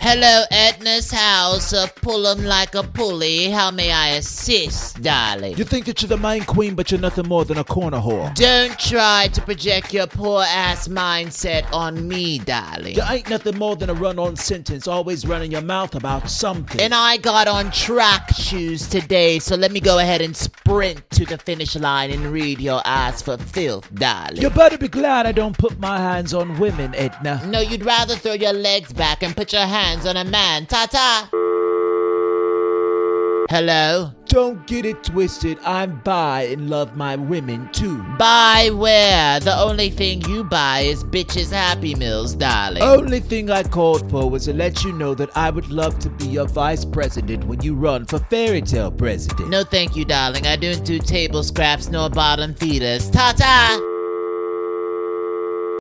Hello, Edna's house uh, of Pull'em like a pulley. How may I assist, darling? You think that you're the main queen, but you're nothing more than a corner whore. Don't try to project your poor ass mindset on me, darling. You ain't nothing more than a run on sentence, always running your mouth about something. And I got on track shoes today, so let me go ahead and sprint to the finish line and read your ass for filth, darling. you better be glad I don't put my hands on women, Edna. No, you'd rather throw your legs back and put your hands on a man. Ta ta! Hello? Don't get it twisted. I'm bi and love my women too. Buy where? The only thing you buy is bitches Happy Meals, darling. Only thing I called for was to let you know that I would love to be your vice president when you run for fairy tale president. No, thank you, darling. I don't do table scraps nor bottom feeders. Ta ta!